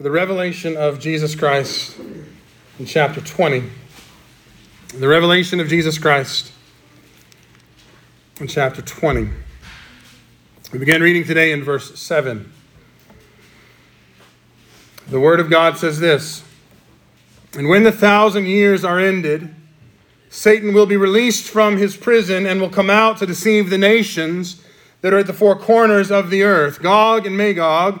the revelation of Jesus Christ in chapter 20. The revelation of Jesus Christ in chapter 20. We begin reading today in verse 7. The Word of God says this And when the thousand years are ended, Satan will be released from his prison and will come out to deceive the nations that are at the four corners of the earth, Gog and Magog,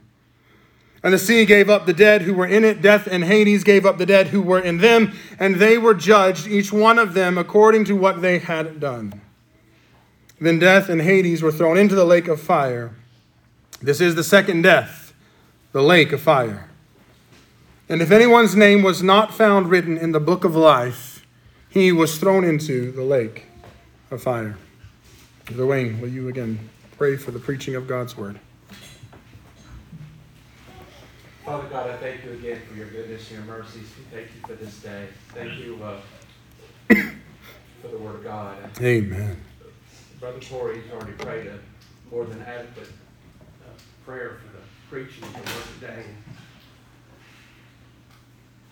And the sea gave up the dead who were in it. Death and Hades gave up the dead who were in them. And they were judged, each one of them, according to what they had done. Then death and Hades were thrown into the lake of fire. This is the second death, the lake of fire. And if anyone's name was not found written in the book of life, he was thrown into the lake of fire. Brother Wayne, will you again pray for the preaching of God's word? Father God, I thank you again for your goodness and your mercies. We thank you for this day. Thank you uh, for the word of God. Amen. Brother Corey's already prayed a more than adequate uh, prayer for the preaching of the word today.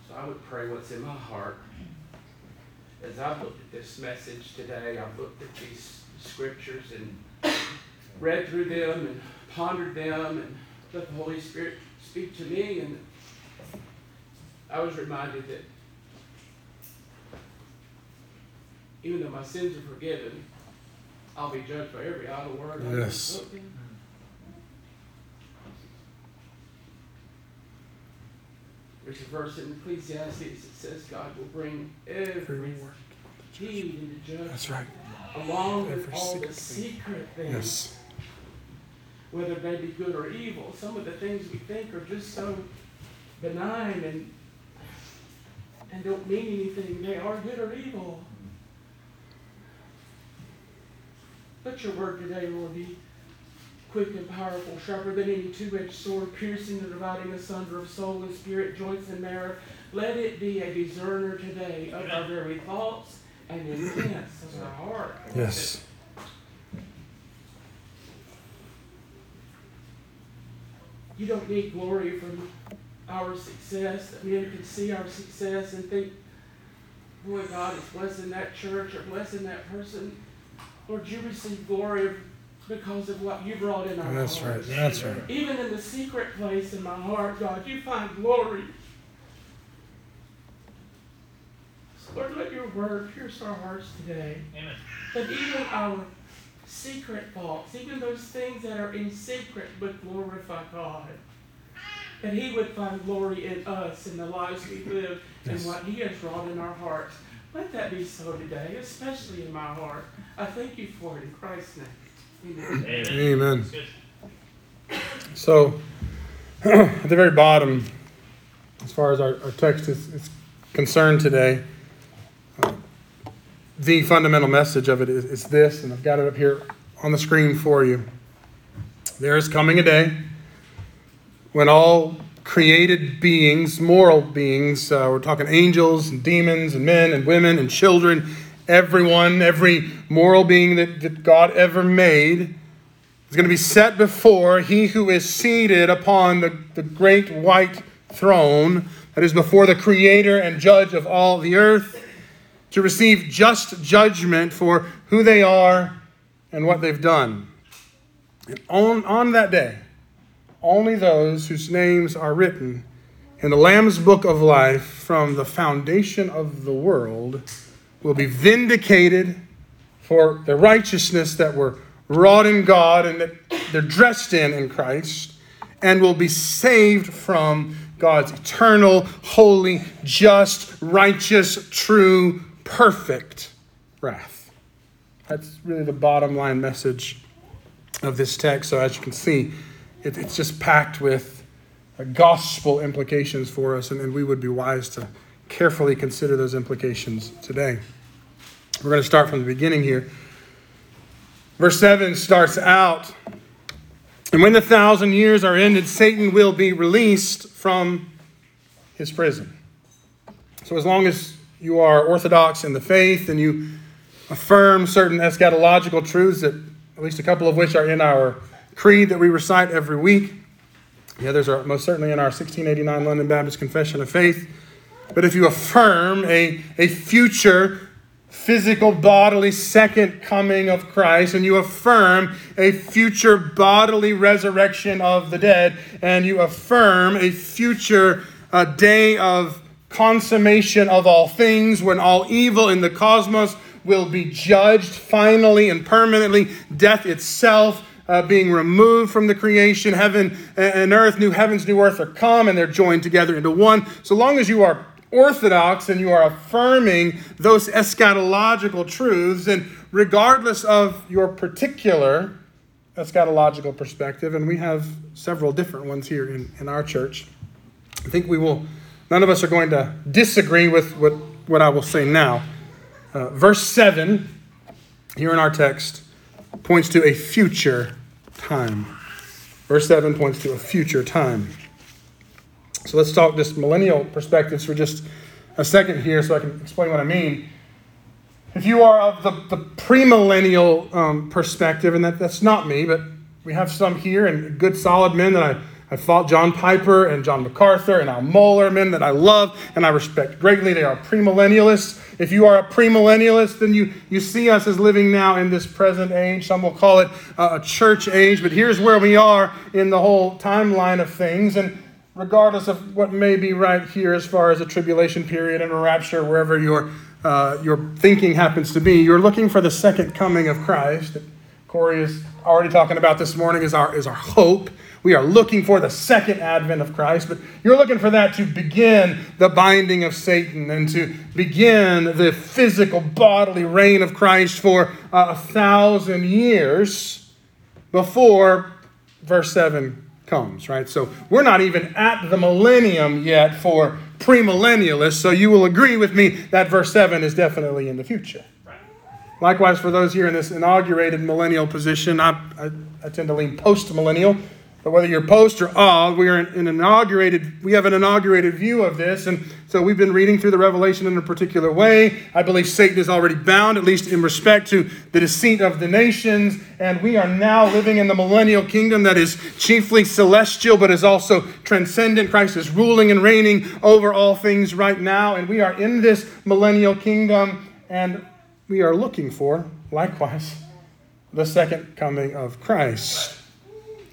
So I would pray what's in my heart. As I've looked at this message today, I've looked at these scriptures and read through them and pondered them and let the Holy Spirit speak to me, and I was reminded that even though my sins are forgiven, I'll be judged by every idle word I've Yes. There's a verse in Ecclesiastes that says God will bring every deed into judgment, That's right. along with Every all secret the thing. secret things Yes. Whether they be good or evil. Some of the things we think are just so benign and and don't mean anything. They are good or evil. Let your word today, Lord, be quick and powerful, sharper than any two-edged sword, piercing and dividing asunder of soul and spirit, joints and marrow. Let it be a discerner today of our very thoughts and intents of our heart. Yes. You don't need glory from our success. That men can see our success and think, boy, God is blessing that church or blessing that person. Lord, you receive glory because of what you brought in our That's right. That's right. Even in the secret place in my heart, God, you find glory. So Lord, let your word pierce our hearts today. Amen. That even our secret thoughts, even those things that are in secret, would glorify God. That He would find glory in us, in the lives we live, Yes. and what He has wrought in our hearts. Let that be so today, especially in my heart. I thank you for it in Christ's name. Amen. Amen. Amen. So, at the very bottom, as far as our, our text is, is concerned today, the fundamental message of it is, is this, and I've got it up here on the screen for you. There is coming a day when all created beings, moral beings, uh, we're talking angels and demons and men and women and children, everyone, every moral being that, that God ever made, is going to be set before he who is seated upon the, the great white throne, that is before the creator and judge of all the earth, to receive just judgment for who they are and what they've done. And on, on that day, only those whose names are written in the Lamb's book of life from the foundation of the world will be vindicated for the righteousness that were wrought in God and that they're dressed in in Christ and will be saved from God's eternal, holy, just, righteous, true, perfect wrath. That's really the bottom line message of this text. So, as you can see, it, it's just packed with uh, gospel implications for us, and, and we would be wise to carefully consider those implications today. We're going to start from the beginning here. Verse 7 starts out And when the thousand years are ended, Satan will be released from his prison. So, as long as you are orthodox in the faith and you affirm certain eschatological truths, that at least a couple of which are in our creed that we recite every week, the others are most certainly in our 1689 London Baptist Confession of Faith. But if you affirm a, a future physical bodily second coming of Christ and you affirm a future bodily resurrection of the dead and you affirm a future uh, day of consummation of all things when all evil in the cosmos will be judged finally and permanently death itself uh, being removed from the creation heaven and earth new heavens new earth are come and they're joined together into one. So long as you are orthodox and you are affirming those eschatological truths, and regardless of your particular eschatological perspective, and we have several different ones here in, in our church, I think we will, none of us are going to disagree with what, what I will say now. Uh, verse 7 here in our text points to a future time. Verse 7 points to a future time. So let's talk this millennial perspectives for just a second here so I can explain what I mean. If you are of the, the premillennial um, perspective, and that, that's not me, but we have some here and good solid men that I, I fought John Piper and John MacArthur and Al Mohler, men that I love and I respect greatly. They are premillennialists. If you are a premillennialist, then you, you see us as living now in this present age. Some will call it a church age, but here's where we are in the whole timeline of things. And regardless of what may be right here as far as a tribulation period and a rapture, wherever your, uh, your thinking happens to be, you're looking for the second coming of Christ. Corey is already talking about this morning is our, is our hope. We are looking for the second advent of Christ, but you're looking for that to begin the binding of Satan and to begin the physical bodily reign of Christ for uh, a thousand years before verse 7 comes, right? So we're not even at the millennium yet for premillennialists, so you will agree with me that verse 7 is definitely in the future. Likewise, for those here in this inaugurated millennial position, I, I, I tend to lean post millennial. But whether you're post or ah, we are an inaugurated, we have an inaugurated view of this. And so we've been reading through the Revelation in a particular way. I believe Satan is already bound, at least in respect to the deceit of the nations. And we are now living in the millennial kingdom that is chiefly celestial, but is also transcendent. Christ is ruling and reigning over all things right now. And we are in this millennial kingdom, and we are looking for, likewise, the second coming of Christ.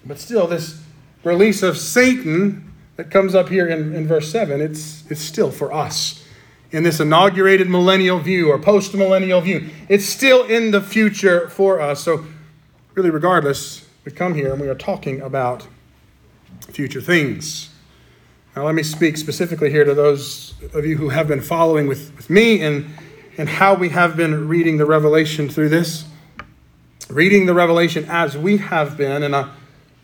But still, this release of Satan that comes up here in, in verse 7, it's, it's still for us. In this inaugurated millennial view or post millennial view, it's still in the future for us. So, really, regardless, we come here and we are talking about future things. Now, let me speak specifically here to those of you who have been following with, with me and, and how we have been reading the Revelation through this. Reading the Revelation as we have been, and I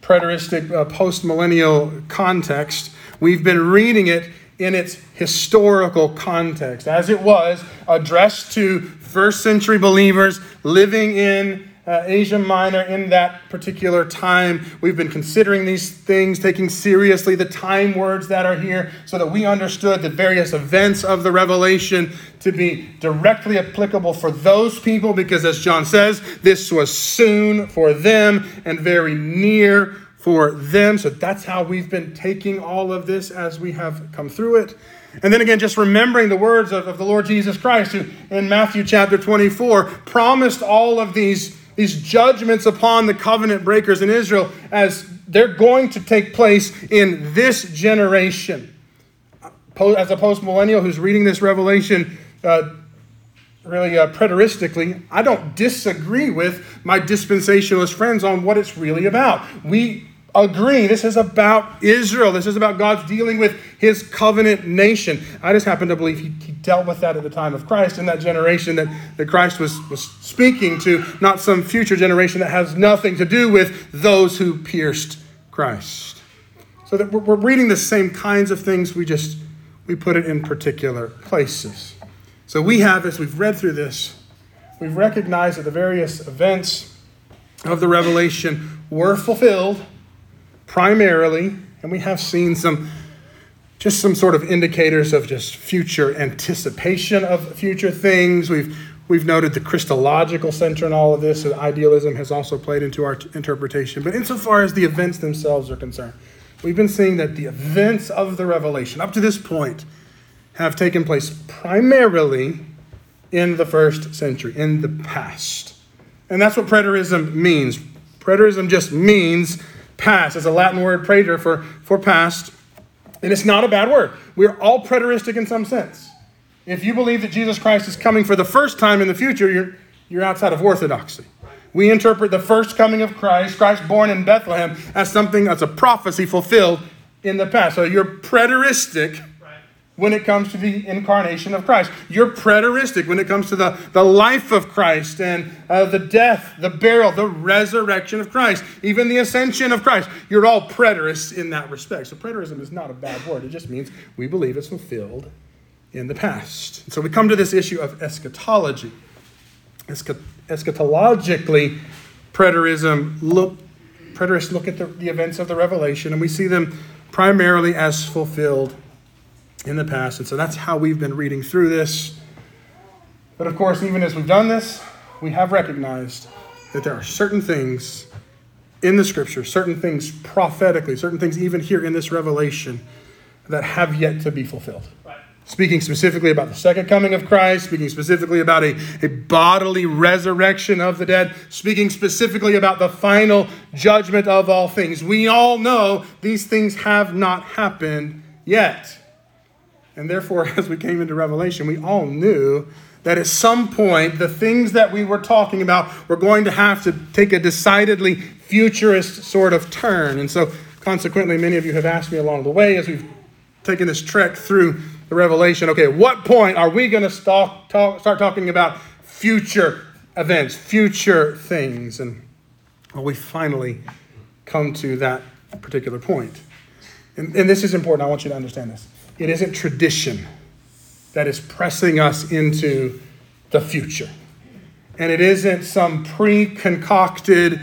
preteristic uh, postmillennial context. We've been reading it in its historical context, as it was addressed to first century believers living in uh, Asia Minor in that particular time. We've been considering these things, taking seriously the time words that are here, so that we understood the various events of the revelation to be directly applicable for those people, because as John says, this was soon for them and very near for them. So that's how we've been taking all of this as we have come through it. And then again, just remembering the words of, of the Lord Jesus Christ, who in Matthew chapter 24 promised all of these these judgments upon the covenant breakers in Israel as they're going to take place in this generation. As a post millennial who's reading this revelation, uh, really uh, preteristically, I don't disagree with my dispensationalist friends on what it's really about. We agree this is about Israel. This is about God's dealing with his covenant nation. I just happen to believe he, he, dealt with that at the time of Christ in that generation that, that Christ was, was speaking to, not some future generation that has nothing to do with those who pierced Christ. So that we're, we're reading the same kinds of things, we just we put it in particular places. So we have, as we've read through this, we've recognized that the various events of the revelation were fulfilled primarily, and we have seen some just some sort of indicators of just future anticipation of future things. We've we've noted the Christological center in all of this. Idealism has also played into our interpretation. But insofar as the events themselves are concerned, we've been seeing that the events of the revelation up to this point have taken place primarily in the first century, in the past. And that's what preterism means. Preterism just means past. It's a Latin word, praeter, for, for past. And it's not a bad word. We're all preteristic in some sense. If you believe that Jesus Christ is coming for the first time in the future, you're, you're outside of orthodoxy. We interpret the first coming of Christ, Christ born in Bethlehem, as something that's a prophecy fulfilled in the past. So you're preteristic when it comes to the incarnation of Christ. You're preteristic when it comes to the, the life of Christ and uh, the death, the burial, the resurrection of Christ, even the ascension of Christ. You're all preterists in that respect. So preterism is not a bad word. It just means we believe it's fulfilled in the past. So we come to this issue of eschatology. eschatologically, preterism look preterists look at the, the events of the revelation and we see them primarily as fulfilled in the past. And so that's how we've been reading through this. But of course, even as we've done this, we have recognized that there are certain things in the scripture, certain things prophetically, certain things even here in this revelation that have yet to be fulfilled. Speaking specifically about the second coming of Christ, speaking specifically about a, a bodily resurrection of the dead, speaking specifically about the final judgment of all things. We all know these things have not happened yet. And therefore, as we came into Revelation, we all knew that at some point, the things that we were talking about were going to have to take a decidedly futurist sort of turn. And so, consequently, many of you have asked me along the way as we've taken this trek through the Revelation okay, at what point are we going to start, talk, start talking about future events, future things? And well, we finally come to that particular point. And, and this is important. I want you to understand this. It isn't tradition that is pressing us into the future. And it isn't some pre concocted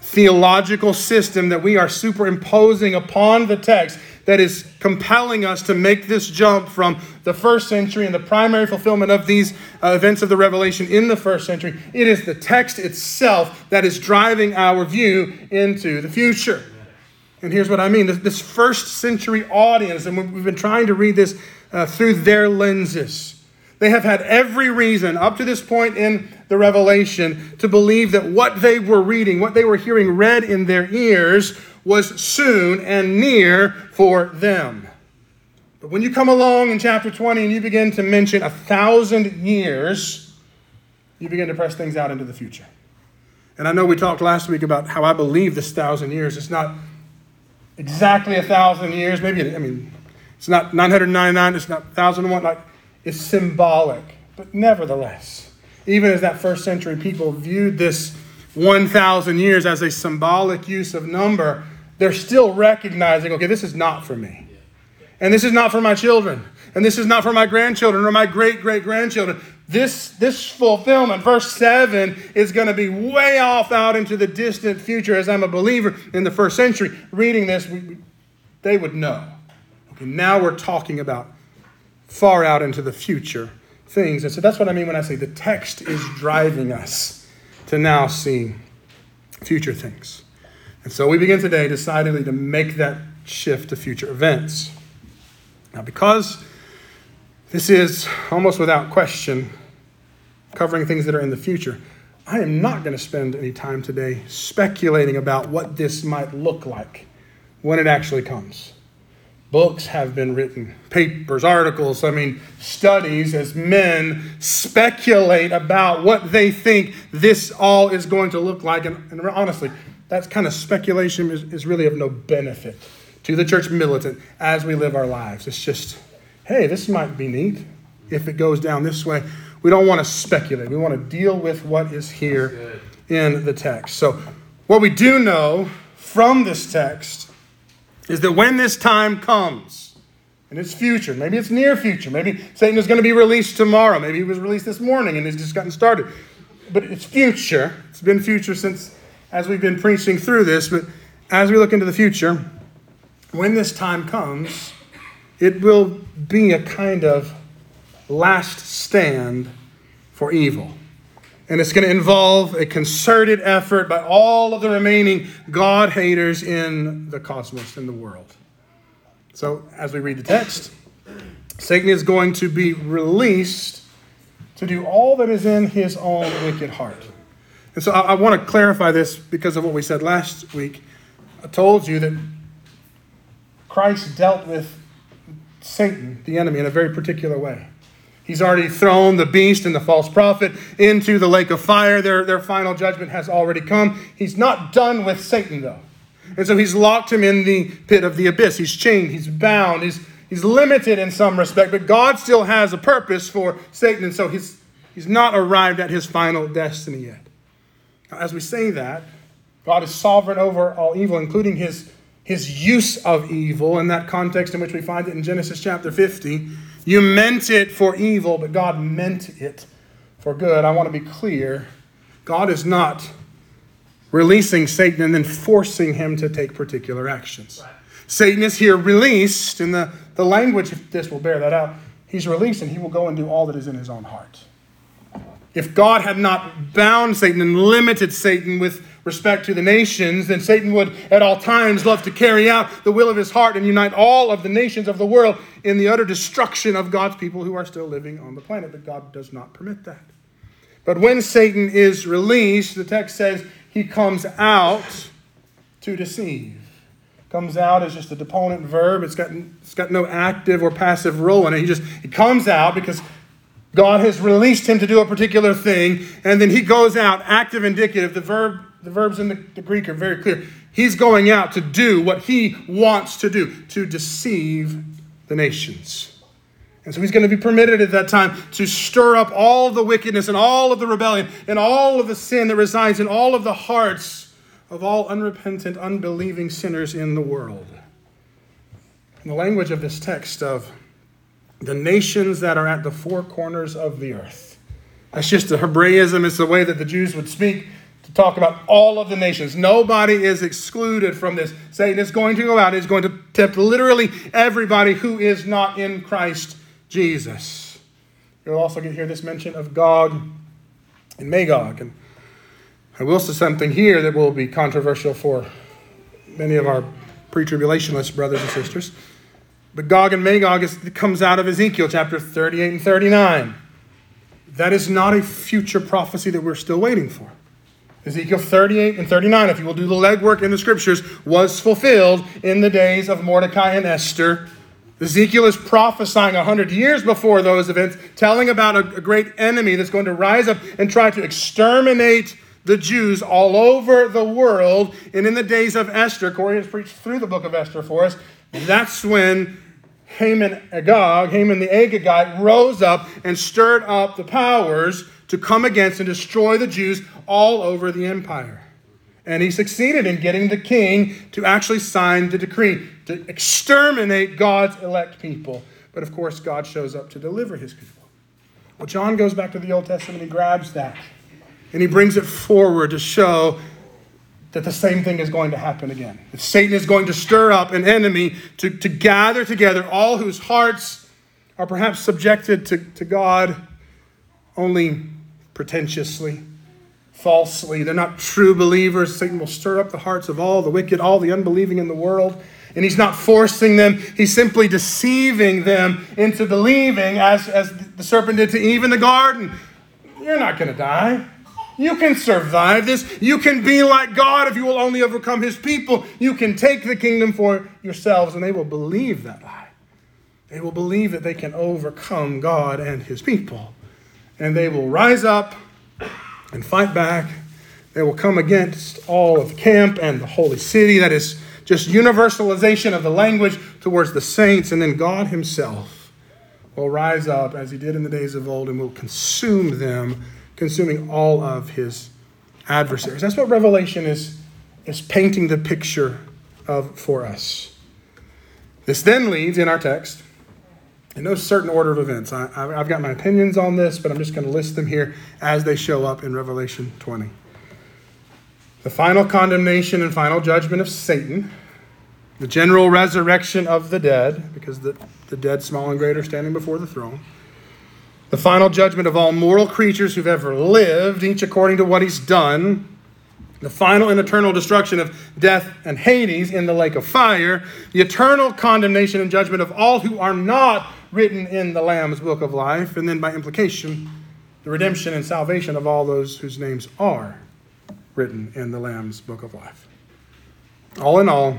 theological system that we are superimposing upon the text that is compelling us to make this jump from the first century and the primary fulfillment of these uh, events of the revelation in the first century. It is the text itself that is driving our view into the future. And here's what I mean this, first century audience, and we've been trying to read this uh, through their lenses. They have had every reason up to this point in the Revelation to believe that what they were reading, what they were hearing read in their ears, was soon and near for them. But when you come along in chapter 20 and you begin to mention a thousand years, you begin to press things out into the future. And I know we talked last week about how I believe this thousand years. It's not exactly a thousand years. Maybe, I mean, it's not 999, it's not 1001. Like, it's symbolic. But nevertheless, even as that first century people viewed this 1,000 years as a symbolic use of number, they're still recognizing okay, this is not for me. And this is not for my children. And this is not for my grandchildren or my great great grandchildren. This, this fulfillment, verse 7, is going to be way off out into the distant future. As I'm a believer in the first century, reading this, we, they would know. Okay, now we're talking about far out into the future things. And so that's what I mean when I say the text is driving us to now see future things. And so we begin today decidedly to make that shift to future events. Now, because this is almost without question covering things that are in the future. I am not going to spend any time today speculating about what this might look like when it actually comes. Books have been written, papers, articles, I mean, studies as men speculate about what they think this all is going to look like. And, and honestly, that kind of speculation is, is really of no benefit to the church militant as we live our lives. It's just, hey, this might be neat if it goes down this way. We don't want to speculate. We want to deal with what is here in the text. So, what we do know from this text is that when this time comes, in its future, maybe it's near future, maybe Satan is going to be released tomorrow, maybe he was released this morning and he's just gotten started, but it's future. It's been future since as we've been preaching through this, but as we look into the future, when this time comes, it will be a kind of last stand for evil. And it's going to involve a concerted effort by all of the remaining God haters in the cosmos, in the world. So, as we read the text, Satan is going to be released to do all that is in his own wicked heart. And so, I, I want to clarify this because of what we said last week. I told you that Christ dealt with Satan, the enemy, in a very particular way. He's already thrown the beast and the false prophet into the lake of fire. Their, their final judgment has already come. He's not done with Satan, though. And so he's locked him in the pit of the abyss. He's chained, he's bound, he's, he's limited in some respect, but God still has a purpose for Satan, and so he's, he's not arrived at his final destiny yet. Now, as we say that, God is sovereign over all evil, including his, his use of evil in that context in which we find it in Genesis chapter 50. You meant it for evil, but God meant it for good. I want to be clear. God is not releasing Satan and then forcing him to take particular actions. Right. Satan is here released, and the, the language of this will bear that out. He's released and he will go and do all that is in his own heart. If God had not bound Satan and limited Satan with respect to the nations, then Satan would at all times love to carry out the will of his heart and unite all of the nations of the world in the utter destruction of God's people who are still living on the planet. But God does not permit that. But when Satan is released, the text says he comes out to deceive. Comes out as just a deponent verb. It's got, it's got no active or passive role in it. He just he comes out because God has released him to do a particular thing, and then he goes out, active indicative. The verb the verbs in the, the Greek are very clear. He's going out to do what he wants to do, to deceive the nations. And so he's going to be permitted at that time to stir up all the wickedness and all of the rebellion and all of the sin that resides in all of the hearts of all unrepentant, unbelieving sinners in the world. In the language of this text of the nations that are at the four corners of the earth. That's just a Hebraism. It's the way that the Jews would speak talk about all of the nations. Nobody is excluded from this. Satan is going to go out. He's going to tempt literally everybody who is not in Christ Jesus. You'll also get here this mention of Gog and Magog. And I will say something here that will be controversial for many of our pre tribulationist brothers and sisters. But Gog and Magog is, comes out of Ezekiel chapter 38 and 39. That is not a future prophecy that we're still waiting for. Ezekiel 38 and 39, if you will do the legwork in the scriptures, was fulfilled in the days of Mordecai and Esther. Ezekiel is prophesying 100 years before those events, telling about a, a great enemy that's going to rise up and try to exterminate the Jews all over the world. And in the days of Esther, Corey has preached through the book of Esther for us, that's when Haman Agag, Haman the Agagite, rose up and stirred up the powers to come against and destroy the Jews all over the empire. And he succeeded in getting the king to actually sign the decree to exterminate God's elect people. But of course, God shows up to deliver his people. Well, John goes back to the Old Testament, he grabs that, and he brings it forward to show that the same thing is going to happen again. That Satan is going to stir up an enemy to, to gather together all whose hearts are perhaps subjected to, to God only pretentiously, falsely. They're not true believers. Satan will stir up the hearts of all the wicked, all the unbelieving in the world. And he's not forcing them, he's simply deceiving them into believing, as, as the serpent did to Eve in the garden. You're not going to die. You can survive this. You can be like God if you will only overcome his people. You can take the kingdom for yourselves. And they will believe that lie. They will believe that they can overcome God and his people. And they will rise up and fight back. They will come against all of camp and the holy city. That is just universalization of the language towards the saints. And then God himself will rise up as he did in the days of old and will consume them consuming all of his adversaries. That's what Revelation is, is painting the picture of for us. This then leads in our text in no certain order of events. I, have got my opinions on this, but I'm just going to list them here as they show up in Revelation 20. The final condemnation and final judgment of Satan, the general resurrection of the dead, because the, the dead, small and great, are standing before the throne the final judgment of all moral creatures who've ever lived, each according to what he's done, the final and eternal destruction of death and Hades in the lake of fire, the eternal condemnation and judgment of all who are not written in the Lamb's book of life, and then by implication, the redemption and salvation of all those whose names are written in the Lamb's book of life. All in all,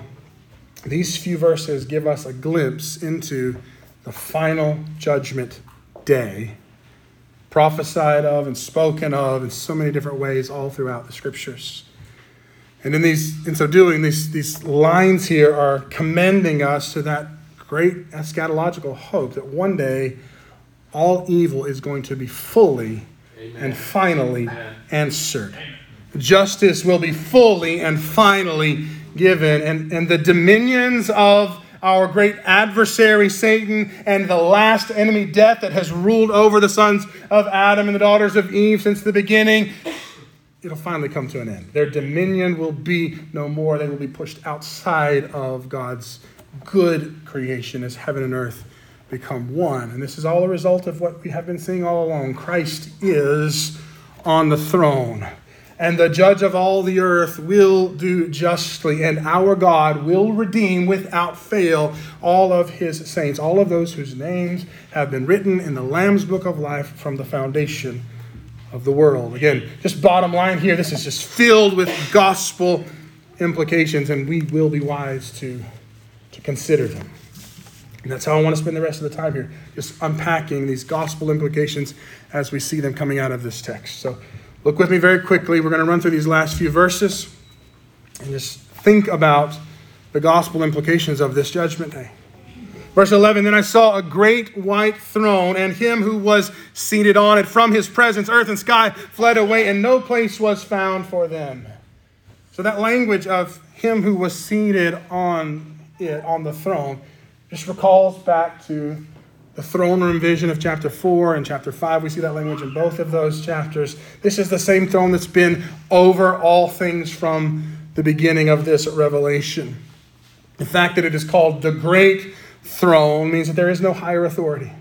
these few verses give us a glimpse into the final judgment day prophesied of and spoken of in so many different ways all throughout the scriptures. And in these, in so doing, these, these lines here are commending us to that great eschatological hope that one day all evil is going to be fully Amen. and finally Amen. answered. Justice will be fully and finally given, and, and the dominions of our great adversary, Satan, and the last enemy, death, that has ruled over the sons of Adam and the daughters of Eve since the beginning, it'll finally come to an end. Their dominion will be no more. They will be pushed outside of God's good creation as heaven and earth become one. And this is all a result of what we have been seeing all along. Christ is on the throne and the judge of all the earth will do justly, and our God will redeem without fail all of his saints, all of those whose names have been written in the Lamb's book of life from the foundation of the world. Again, just bottom line here, this is just filled with gospel implications, and we will be wise to, consider them. And that's how I want to spend the rest of the time here, just unpacking these gospel implications as we see them coming out of this text. So, Look with me very quickly. We're going to run through these last few verses and just think about the gospel implications of this judgment day. Verse 11 Then I saw a great white throne, and him who was seated on it. From his presence, earth and sky fled away, and no place was found for them. So, that language of him who was seated on it, on the throne, just recalls back to the throne room vision of chapter 4 and chapter 5. We see that language in both of those chapters. This is the same throne that's been over all things from the beginning of this revelation. The fact that it is called the great throne means that there is no higher authority.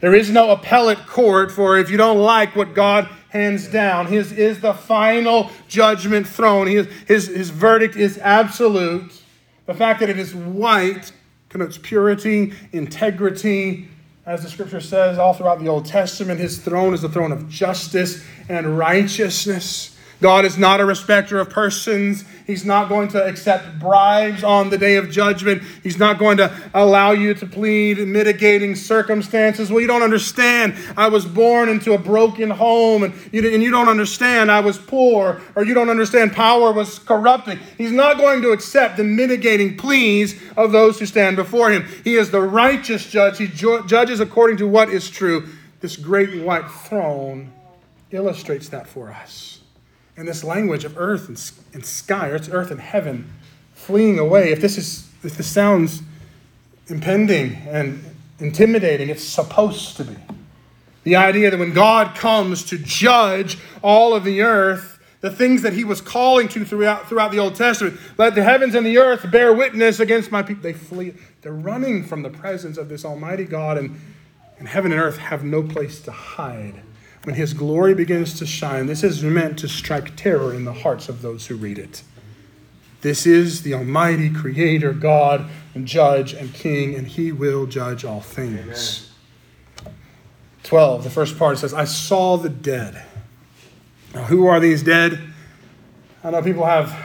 There is no appellate court for if you don't like what God hands down. His is the final judgment throne. His, his, his verdict is absolute. The fact that it is white connotes purity, integrity. As the scripture says all throughout the Old Testament, his throne is the throne of justice and righteousness. God is not a respecter of persons. He's not going to accept bribes on the day of judgment. He's not going to allow you to plead mitigating circumstances. Well, you don't understand. I was born into a broken home, and you, and you don't understand. I was poor, or you don't understand. Power was corrupting. He's not going to accept the mitigating pleas of those who stand before him. He is the righteous judge. He ju- judges according to what is true. This great white throne illustrates that for us and this language of earth and, and sky, or it's earth and heaven fleeing away, if this is if this sounds impending and intimidating, it's supposed to be. The idea that when God comes to judge all of the earth, the things that he was calling to throughout, throughout the Old Testament, let the heavens and the earth bear witness against my people. They flee. They're running from the presence of this Almighty God, and, and heaven and earth have no place to hide when his glory begins to shine, this is meant to strike terror in the hearts of those who read it. This is the Almighty Creator, God, and Judge and King, and He will judge all things. Amen. 12, the first part says, I saw the dead, Now, who are these dead? I know people have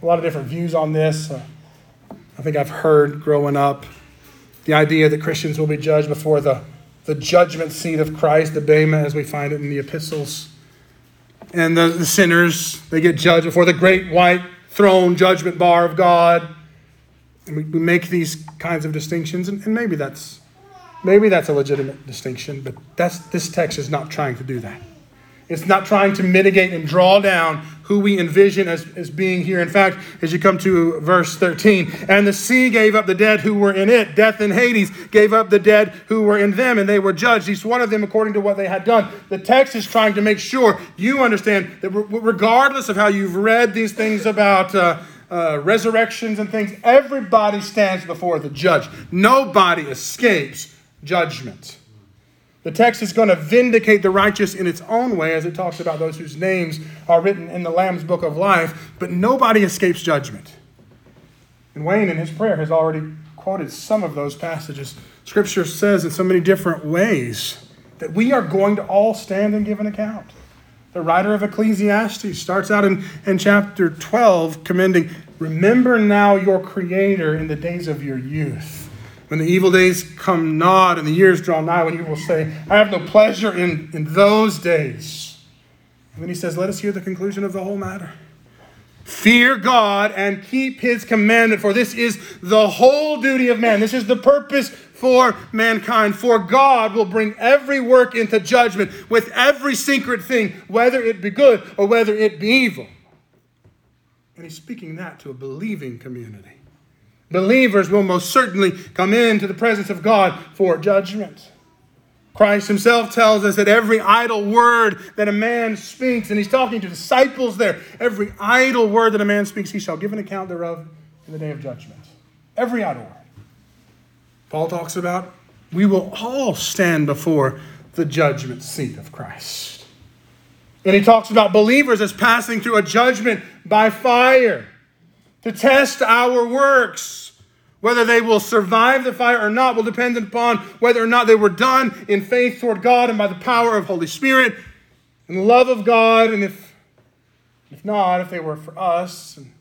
a lot of different views on this. Uh, I think I've heard growing up the idea that Christians will be judged before the, the judgment seat of Christ, the Bema, as we find it in the epistles. And the, the sinners, they get judged before the great white throne judgment bar of God. And we, we make these kinds of distinctions, and, and maybe that's maybe that's a legitimate distinction, but that's this text is not trying to do that. It's not trying to mitigate and draw down who we envision as, as being here. In fact, as you come to verse 13, and the sea gave up the dead who were in it. Death and Hades gave up the dead who were in them, and they were judged, each one of them according to what they had done. The text is trying to make sure you understand that regardless of how you've read these things about. Uh, uh, resurrections and things, everybody stands before the judge. Nobody escapes judgment. The text is going to vindicate the righteous in its own way as it talks about those whose names are written in the Lamb's book of life, but nobody escapes judgment. And Wayne, in his prayer, has already quoted some of those passages. Scripture says in so many different ways that we are going to all stand and give an account. The writer of Ecclesiastes starts out in, in chapter 12 commending, Remember now your Creator in the days of your youth when the evil days come not and the years draw nigh, when you will say, I have no pleasure in, in those days. And then he says, Let us hear the conclusion of the whole matter. Fear God and keep his commandment, for this is the whole duty of man. This is the purpose for mankind. For God will bring every work into judgment with every secret thing, whether it be good or whether it be evil. And he's speaking that to a believing community. Believers will most certainly come into the presence of God for judgment. Christ himself tells us that every idle word that a man speaks, and he's talking to disciples there, every idle word that a man speaks, he shall give an account thereof in the day of judgment. Every idle word. Paul talks about we will all stand before the judgment seat of Christ. And he talks about believers as passing through a judgment by fire to test our works whether they will survive the fire or not will depend upon whether or not they were done in faith toward God and by the power of Holy Spirit and the love of God. And if, if not, if they were for us and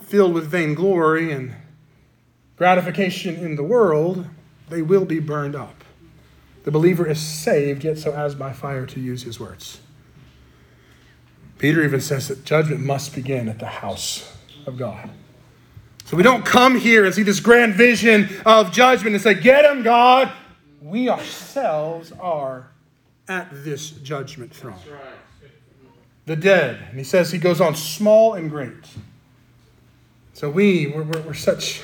filled with vainglory and gratification in the world, they will be burned up. The believer is saved, yet so as by fire, to use his words. Peter even says that judgment must begin at the house of God. So we don't come here and see this grand vision of judgment and say, Get him, God. We ourselves are at this judgment throne. The dead. And he says, He goes on, small and great. So we, we're, we're, we're such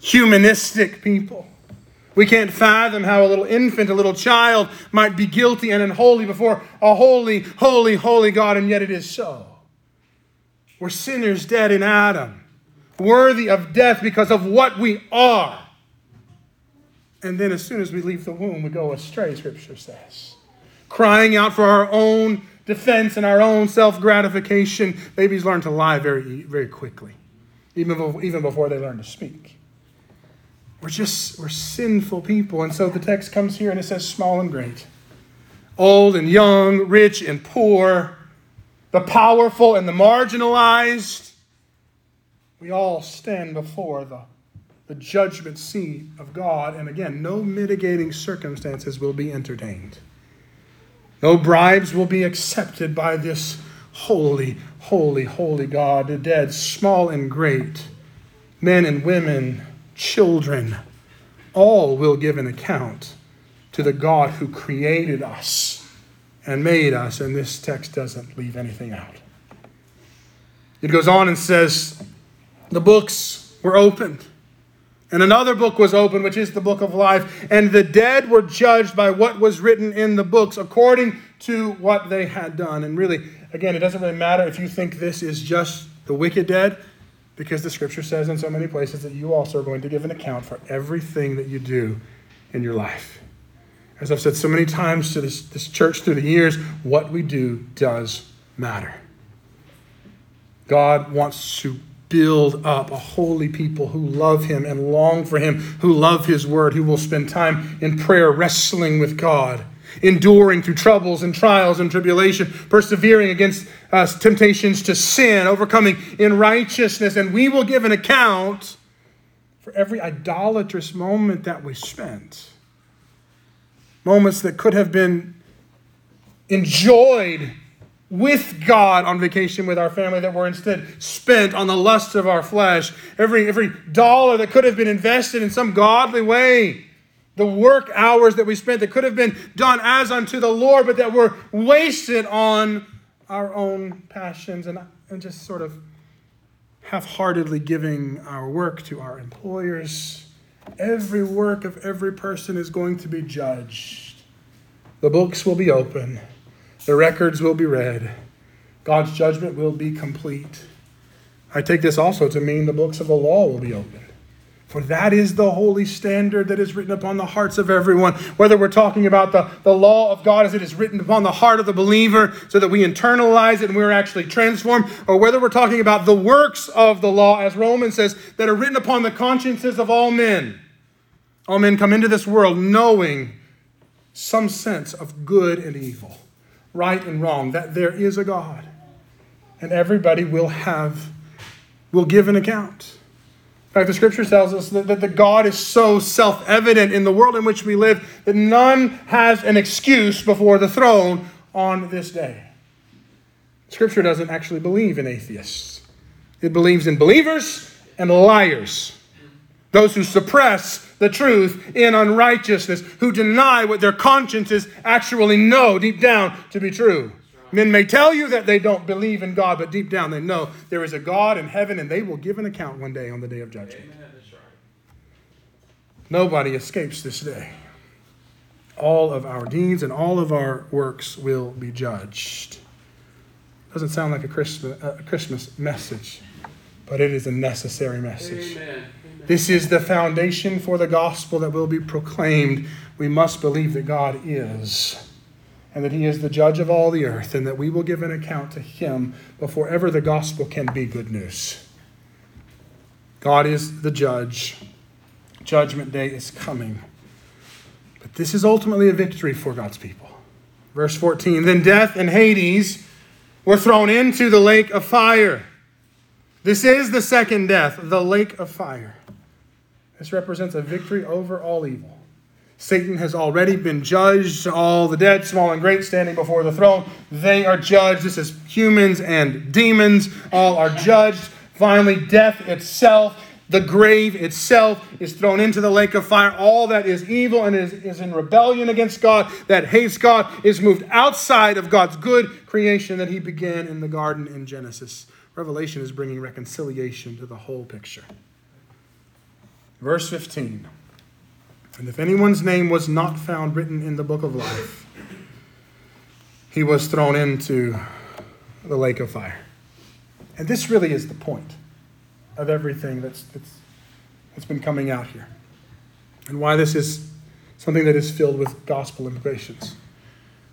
humanistic people. We can't fathom how a little infant, a little child, might be guilty and unholy before a holy, holy, holy God, and yet it is so. We're sinners dead in Adam worthy of death because of what we are. And then as soon as we leave the womb, we go astray, Scripture says. Crying out for our own defense and our own self gratification. Babies learn to lie very, very quickly, even even before they learn to speak. We're just, we're sinful people. And so the text comes here and it says small and great, old and young, rich and poor, the powerful and the marginalized we all stand before the, the judgment seat of God. And again, no mitigating circumstances will be entertained. No bribes will be accepted by this holy, holy, holy God. The dead, small and great, men and women, children, all will give an account to the God who created us and made us. And this text doesn't leave anything out. It goes on and says, the books were opened. And another book was opened, which is the book of life. And the dead were judged by what was written in the books according to what they had done. And really, again, it doesn't really matter if you think this is just the wicked dead, because the scripture says in so many places that you also are going to give an account for everything that you do in your life. As I've said so many times to this, this church through the years, what we do does matter. God wants to build up a holy people who love him and long for him, who love his word, who will spend time in prayer wrestling with God. enduring through troubles and trials and tribulation, persevering against uh, temptations to sin, overcoming in righteousness, and we will give an account for every idolatrous moment that we spent. Moments that could have been enjoyed with God on vacation with our family that were instead spent on the lust of our flesh. Every, every dollar that could have been invested in some godly way. The work hours that we spent that could have been done as unto the Lord, but that were wasted on our own passions and, and just sort of half heartedly giving our work to our employers. Every work of every person is going to be judged. The books will be open. The records will be read. God's judgment will be complete. I take this also to mean the books of the law will be open. For that is the holy standard that is written upon the hearts of everyone. Whether we're talking about the, the law of God as it is written upon the heart of the believer so that we internalize it and we're actually transformed, or whether we're talking about the works of the law, as Romans says, that are written upon the consciences of all men. All men come into this world knowing some sense of good and evil right and wrong, that there is a God. And everybody will have, will give an account. Fact, the scripture tells us that, that the God is so self evident in the world in which we live that none has an excuse before the throne on this day. Scripture doesn't actually believe in atheists, it believes in believers and liars. Those who suppress the truth in unrighteousness, who deny what their consciences actually know deep down to be true. Men may tell you that they don't believe in God, but deep down they know there is a God in heaven and they will give an account one day on the day of judgment. Nobody escapes this day. All of our deeds and all of our works will be judged. Doesn't sound like a Christmas, a Christmas message, but it is a necessary message. Amen. This is the foundation for the gospel that will be proclaimed. We must believe that God is, and that He is the judge of all the earth, and that we will give an account to Him before ever the gospel can be good news. God is the judge. Judgment day is coming. But this is ultimately a victory for God's people. Verse 14 Then death and Hades were thrown into the lake of fire. This is the second death, the lake of fire. This represents a victory over all evil. Satan has already been judged. All the dead, small and great, standing before the throne, they are judged. This is humans and demons, all are judged. Finally, death itself, the grave itself, is thrown into the lake of fire. All that is evil and is, is in rebellion against God, that hates God, is moved outside of God's good creation that He began in the garden in Genesis. Revelation is bringing reconciliation to the whole picture. Verse 15 And if anyone's name was not found written in the book of life, he was thrown into the lake of fire. And this really is the point of everything that's, that's, that's been coming out here. And why this is something that is filled with gospel implications.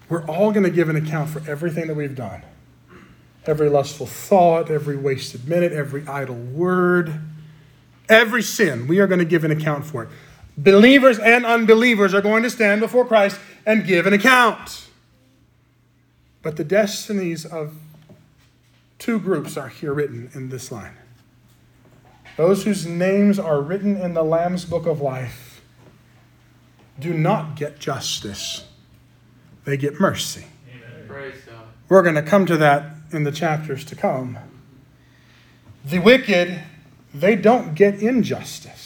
We're all going to give an account for everything that we've done every lustful thought, every wasted minute, every idle word Every sin, we are going to give an account for it. Believers and unbelievers are going to stand before Christ and give an account. But the destinies of two groups are here written in this line. Those whose names are written in the Lamb's book of life do not get justice, they get mercy. We're going to come to that in the chapters to come. The wicked they don't get injustice,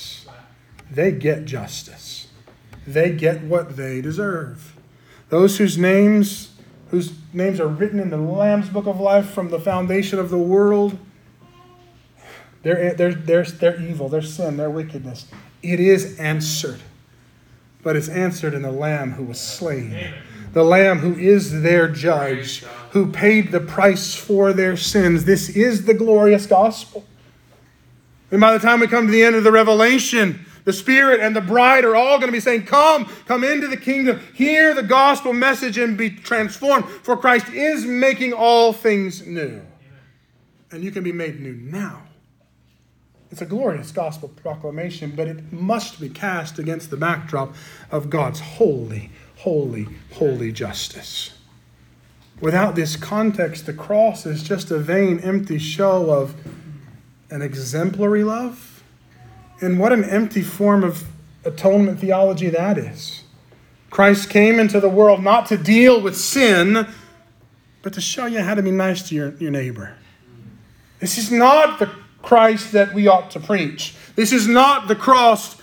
they get justice. They get what they deserve. Those whose names whose names are written in the Lamb's book of life from the foundation of the world, their, their, their, their evil, their sin, their wickedness, it is answered. But it's answered in the Lamb who was slain. The Lamb who is their judge, who paid the price for their sins. This is the glorious gospel. And by the time we come to the end of the revelation, the Spirit and the bride are all going to be saying, Come, come into the kingdom, hear the gospel message and be transformed, for Christ is making all things new. And you can be made new now. It's a glorious gospel proclamation, but it must be cast against the backdrop of God's holy, holy, holy justice. Without this context, the cross is just a vain, empty show of an exemplary love. And what an empty form of atonement theology that is. Christ came into the world not to deal with sin, but to show you how to be nice to your, your neighbor. This is not the Christ that we ought to preach. This is not the cross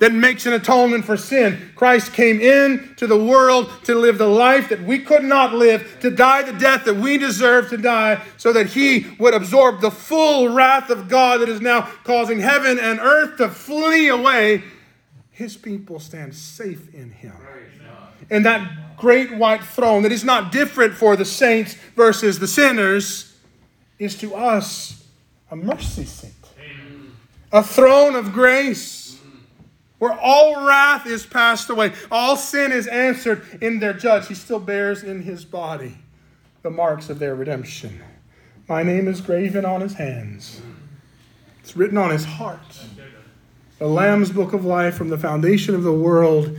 that makes an atonement for sin. Christ came in to the world to live the life that we could not live, to die the death that we deserve to die, so that he would absorb the full wrath of God that is now causing heaven and earth to flee away. His people stand safe in him. And that great white throne that is not different for the saints versus the sinners is to us a mercy seat, a throne of grace where all wrath is passed away, all sin is answered in their judge. He still bears in his body the marks of their redemption. My name is graven on his hands, it's written on his heart. The Lamb's book of life from the foundation of the world.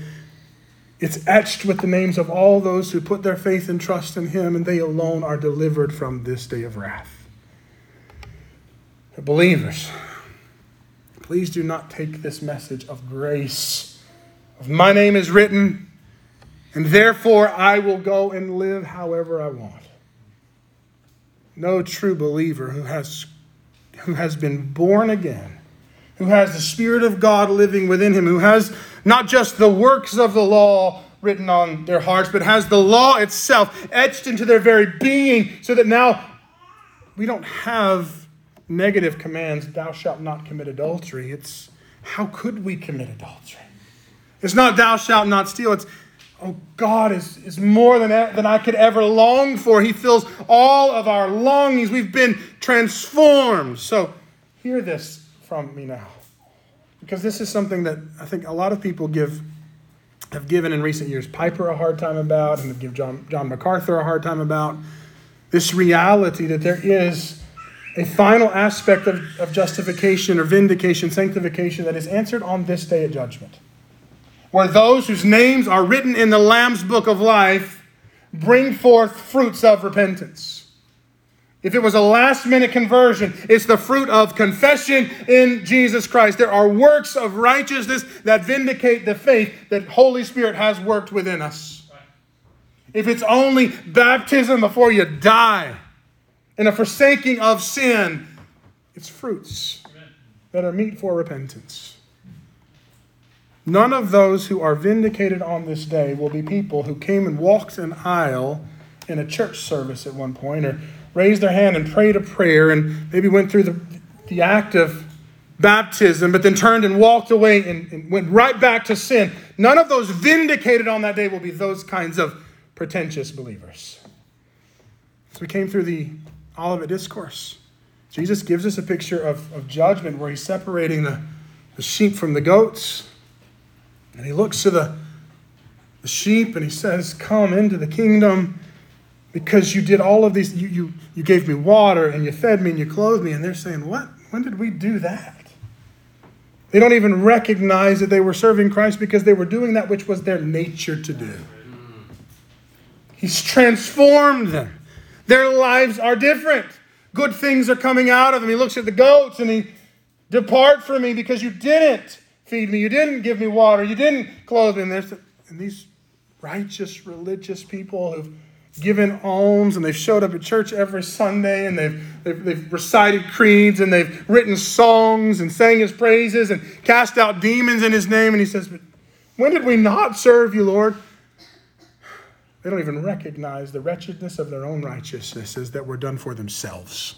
It's etched with the names of all those who put their faith and trust in him, and they alone are delivered from this day of wrath. The believers, please do not take this message of grace, of my name is written, and therefore I will go and live however I want. No true believer who has, who has been born again, who has the Spirit of God living within him, who has not just the works of the law written on their hearts, but has the law itself etched into their very being, so that now we don't have negative commands, thou shalt not commit adultery. It's how could we commit adultery? It's not thou shalt not steal. It's oh God is, is more than, than I could ever long for. He fills all of our longings. We've been transformed. So hear this from me now. Because this is something that I think a lot of people give have given in recent years Piper a hard time about and have given John, John MacArthur a hard time about. This reality that there is a final aspect of, of justification or vindication, sanctification that is answered on this day of judgment. Where those whose names are written in the Lamb's book of life bring forth fruits of repentance. If it was a last minute conversion, it's the fruit of confession in Jesus Christ. There are works of righteousness that vindicate the faith that Holy Spirit has worked within us. If it's only baptism before you die, and a forsaking of sin. It's fruits that are meet for repentance. None of those who are vindicated on this day will be people who came and walked an aisle in a church service at one point or raised their hand and prayed a prayer and maybe went through the, the act of baptism, but then turned and walked away and, and went right back to sin. None of those vindicated on that day will be those kinds of pretentious believers. So we came through the Olivet Discourse. Jesus gives us a picture of, of judgment where he's separating the, the sheep from the goats. And he looks to the, the sheep and he says, Come into the kingdom because you did all of these. You, you, you gave me water and you fed me and you clothed me. And they're saying, What? When did we do that? They don't even recognize that they were serving Christ because they were doing that which was their nature to do. He's transformed them. Their lives are different. Good things are coming out of them. He looks at the goats and he, Depart from me because you didn't feed me. You didn't give me water. You didn't clothe me. And, there's, and these righteous, religious people who've given alms and they've showed up at church every Sunday and they've, they've, they've, recited creeds and they've written songs and sang his praises and cast out demons in his name. And he says, But when did we not serve you, Lord? They don't even recognize the wretchedness of their own righteousnesses that were done for themselves,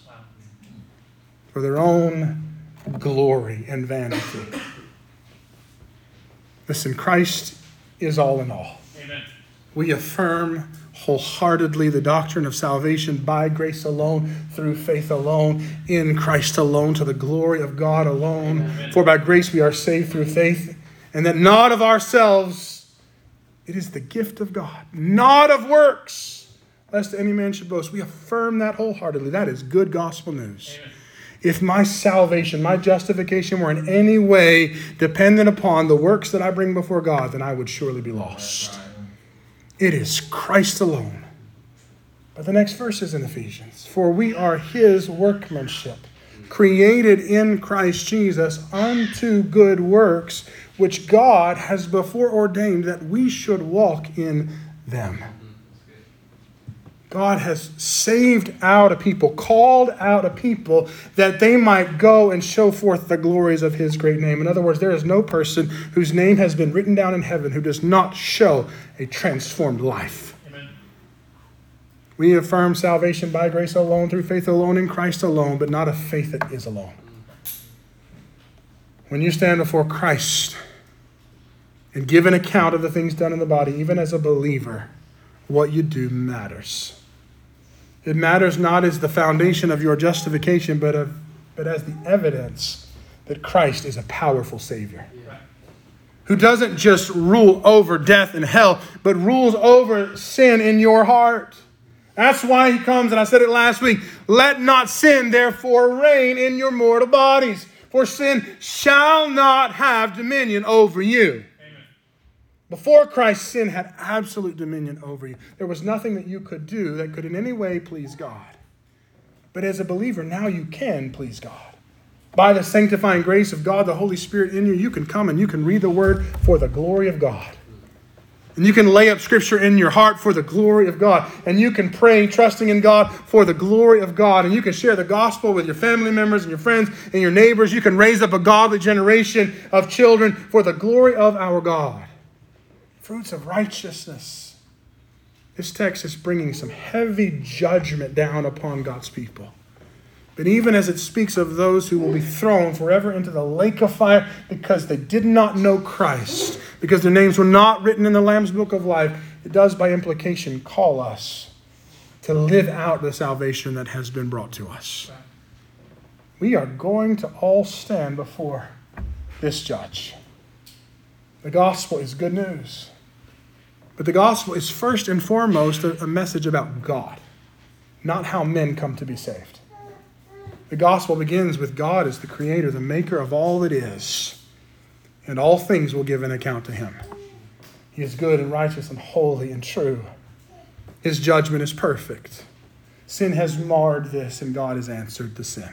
for their own glory and vanity. Listen, Christ is all in all. Amen. We affirm wholeheartedly the doctrine of salvation by grace alone, through faith alone, in Christ alone, to the glory of God alone. Amen. For by grace we are saved through faith, and that not of ourselves it is the gift of God, not of works, lest any man should boast. We affirm that wholeheartedly. That is good gospel news. Amen. If my salvation, my justification were in any way dependent upon the works that I bring before God, then I would surely be lost. It is Christ alone. But the next verse is in Ephesians. For we are his workmanship, created in Christ Jesus unto good works, which God has before ordained that we should walk in them. God has saved out a people, called out a people that they might go and show forth the glories of his great name. In other words, there is no person whose name has been written down in heaven who does not show a transformed life. Amen. We affirm salvation by grace alone, through faith alone, in Christ alone, but not a faith that is alone. When you stand before Christ and give an account of the things done in the body, even as a believer, what you do matters. It matters not as the foundation of your justification, but, of, but as the evidence that Christ is a powerful Savior. Who doesn't just rule over death and hell, but rules over sin in your heart. That's why he comes, and I said it last week let not sin therefore reign in your mortal bodies, for sin shall not have dominion over you. Before Christ, sin had absolute dominion over you. There was nothing that you could do that could in any way please God. But as a believer, now you can please God. By the sanctifying grace of God, the Holy Spirit in you, you can come and you can read the word for the glory of God. And you can lay up scripture in your heart for the glory of God. And you can pray, trusting in God for the glory of God. And you can share the gospel with your family members and your friends and your neighbors. You can raise up a godly generation of children for the glory of our God fruits of righteousness. This text is bringing some heavy judgment down upon God's people. But even as it speaks of those who will be thrown forever into the lake of fire because they did not know Christ, because their names were not written in the Lamb's book of life, it does by implication call us to live out the salvation that has been brought to us. We are going to all stand before this judge. The gospel is good news. But the gospel is first and foremost a, message about God, not how men come to be saved. The gospel begins with God as the creator, the maker of all that is, and all things will give an account to him. He is good and righteous and holy and true. His judgment is perfect. Sin has marred this, and God has answered the sin.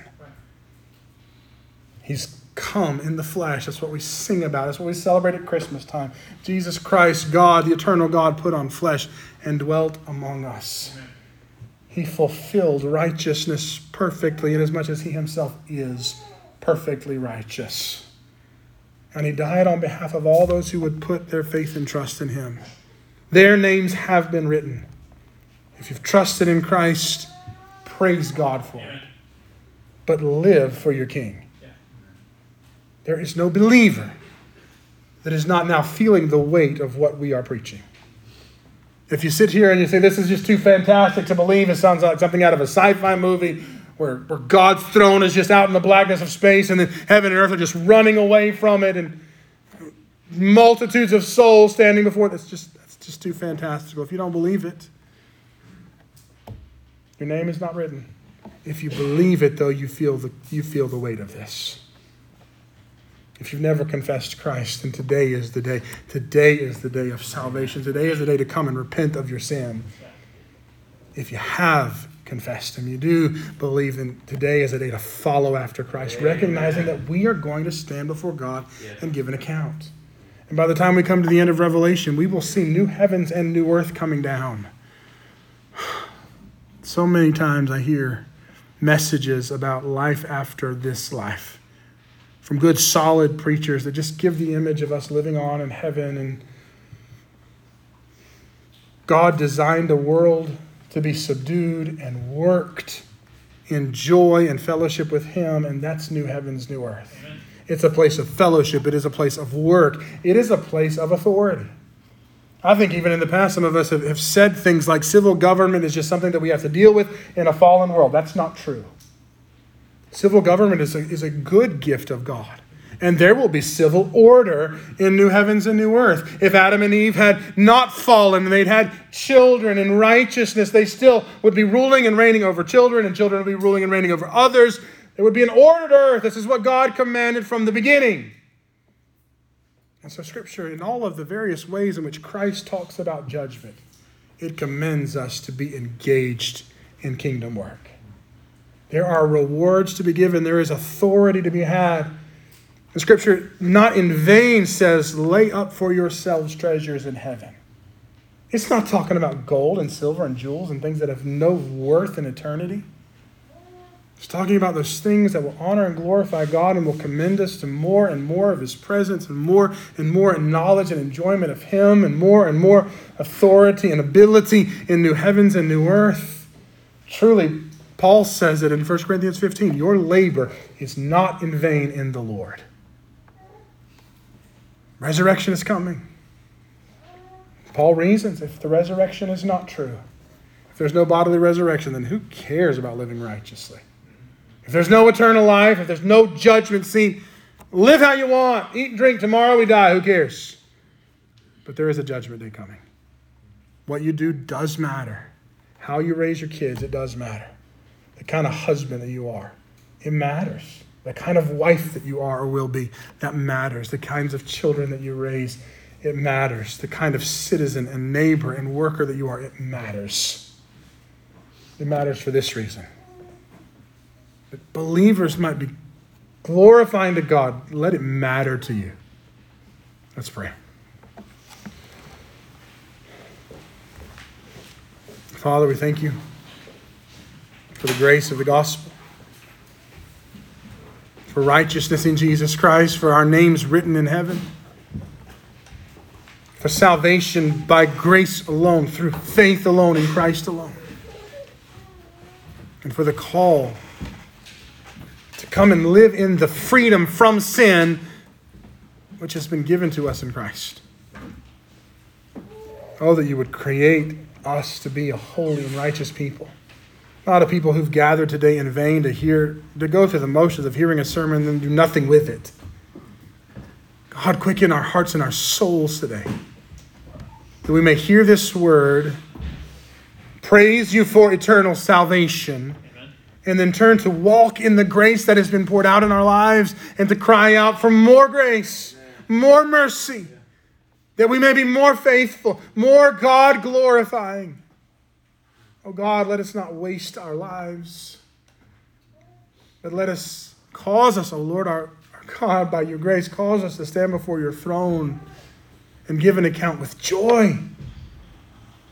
He's come in the flesh. That's what we sing about. That's what we celebrate at Christmas time. Jesus Christ, God, the eternal God, put on flesh and dwelt among us. He fulfilled righteousness perfectly, inasmuch as he himself is perfectly righteous. And he died on behalf of all those who would put their faith and trust in him. Their names have been written. If you've trusted in Christ, praise God for it. But live for your King. There is no believer that is not now feeling the weight of what we are preaching. If you sit here and you say, This is just too fantastic to believe, it sounds like something out of a sci fi movie where, where God's throne is just out in the blackness of space and then heaven and earth are just running away from it and multitudes of souls standing before it. That's just, that's just too fantastical. If you don't believe it, your name is not written. If you believe it, though, you feel the, you feel the weight of this. If you've never confessed Christ, then today is the day. Today is the day of salvation. Today is the day to come and repent of your sin. If you have confessed Him, you do believe, then today is a day to follow after Christ, Amen. recognizing that we are going to stand before God and give an account. And by the time we come to the end of Revelation, we will see new heavens and new earth coming down. So many times I hear messages about life after this life from good, solid preachers that just give the image of us living on in heaven. And God designed a world to be subdued and worked in joy and fellowship with Him, and that's new heavens, new earth. Amen. It's a place of fellowship, it is a place of work, it is a place of authority. I think even in the past, some of us have, have said things like civil government is just something that we have to deal with in a fallen world. That's not true. Civil government is a, is a good gift of God. And there will be civil order in new heavens and new earth. If Adam and Eve had not fallen and they'd had children in righteousness, they still would be ruling and reigning over children, and children would be ruling and reigning over others. There would be an ordered earth. This is what God commanded from the beginning. And so, Scripture, in all of the various ways in which Christ talks about judgment, it commends us to be engaged in kingdom work. There are rewards to be given, there is authority to be had. The scripture, not in vain, says, lay up for yourselves treasures in heaven. It's not talking about gold and silver and jewels and things that have no worth in eternity. It's talking about those things that will honor and glorify God and will commend us to more and more of His presence and more and more knowledge and enjoyment of Him and more and more authority and ability in new heavens and new earth. Truly, Paul says it in 1 Corinthians 15 your labor is not in vain in the Lord. Resurrection is coming. Paul reasons if the resurrection is not true, if there's no bodily resurrection, then who cares about living righteously? If there's no eternal life, if there's no judgment seat, live how you want, eat and drink, tomorrow we die, who cares? But there is a judgment day coming. What you do does matter. How you raise your kids, it does matter the kind of husband that you are. It matters. The kind of wife that you are or will be, that matters. The kinds of children that you raise, it matters. The kind of citizen and neighbor and worker that you are, it matters. It matters for this reason. That believers might be glorifying to God. Let it matter to you. Let's pray. Father, we thank you for the grace of the gospel, for righteousness in Jesus Christ, for our names written in heaven, for salvation by grace alone, through faith alone, in Christ alone, and for the call to come and live in the freedom from sin which has been given to us in Christ. Oh, that you would create us to be a holy and righteous people not a people who've gathered today in vain to hear, to go through the motions of hearing a sermon and then do nothing with it. God, quicken our hearts and our souls today, that we may hear this word, praise you for eternal salvation, Amen. and then turn to walk in the grace that has been poured out in our lives and to cry out for more grace, more mercy, that we may be more faithful, more God glorifying. Oh God, let us not waste our lives, but let us cause us, oh Lord, our, our God, by your grace, cause us to stand before your throne and give an account with joy.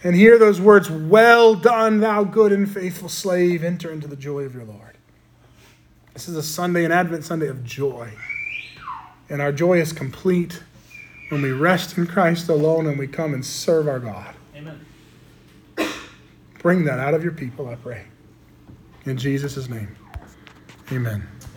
And hear those words, Well done, thou good and faithful slave, enter into the joy of your Lord. This is a Sunday, an Advent Sunday of joy. And our joy is complete when we rest in Christ alone and we come and serve our God. Bring that out of your people, I pray. In Jesus' name, amen.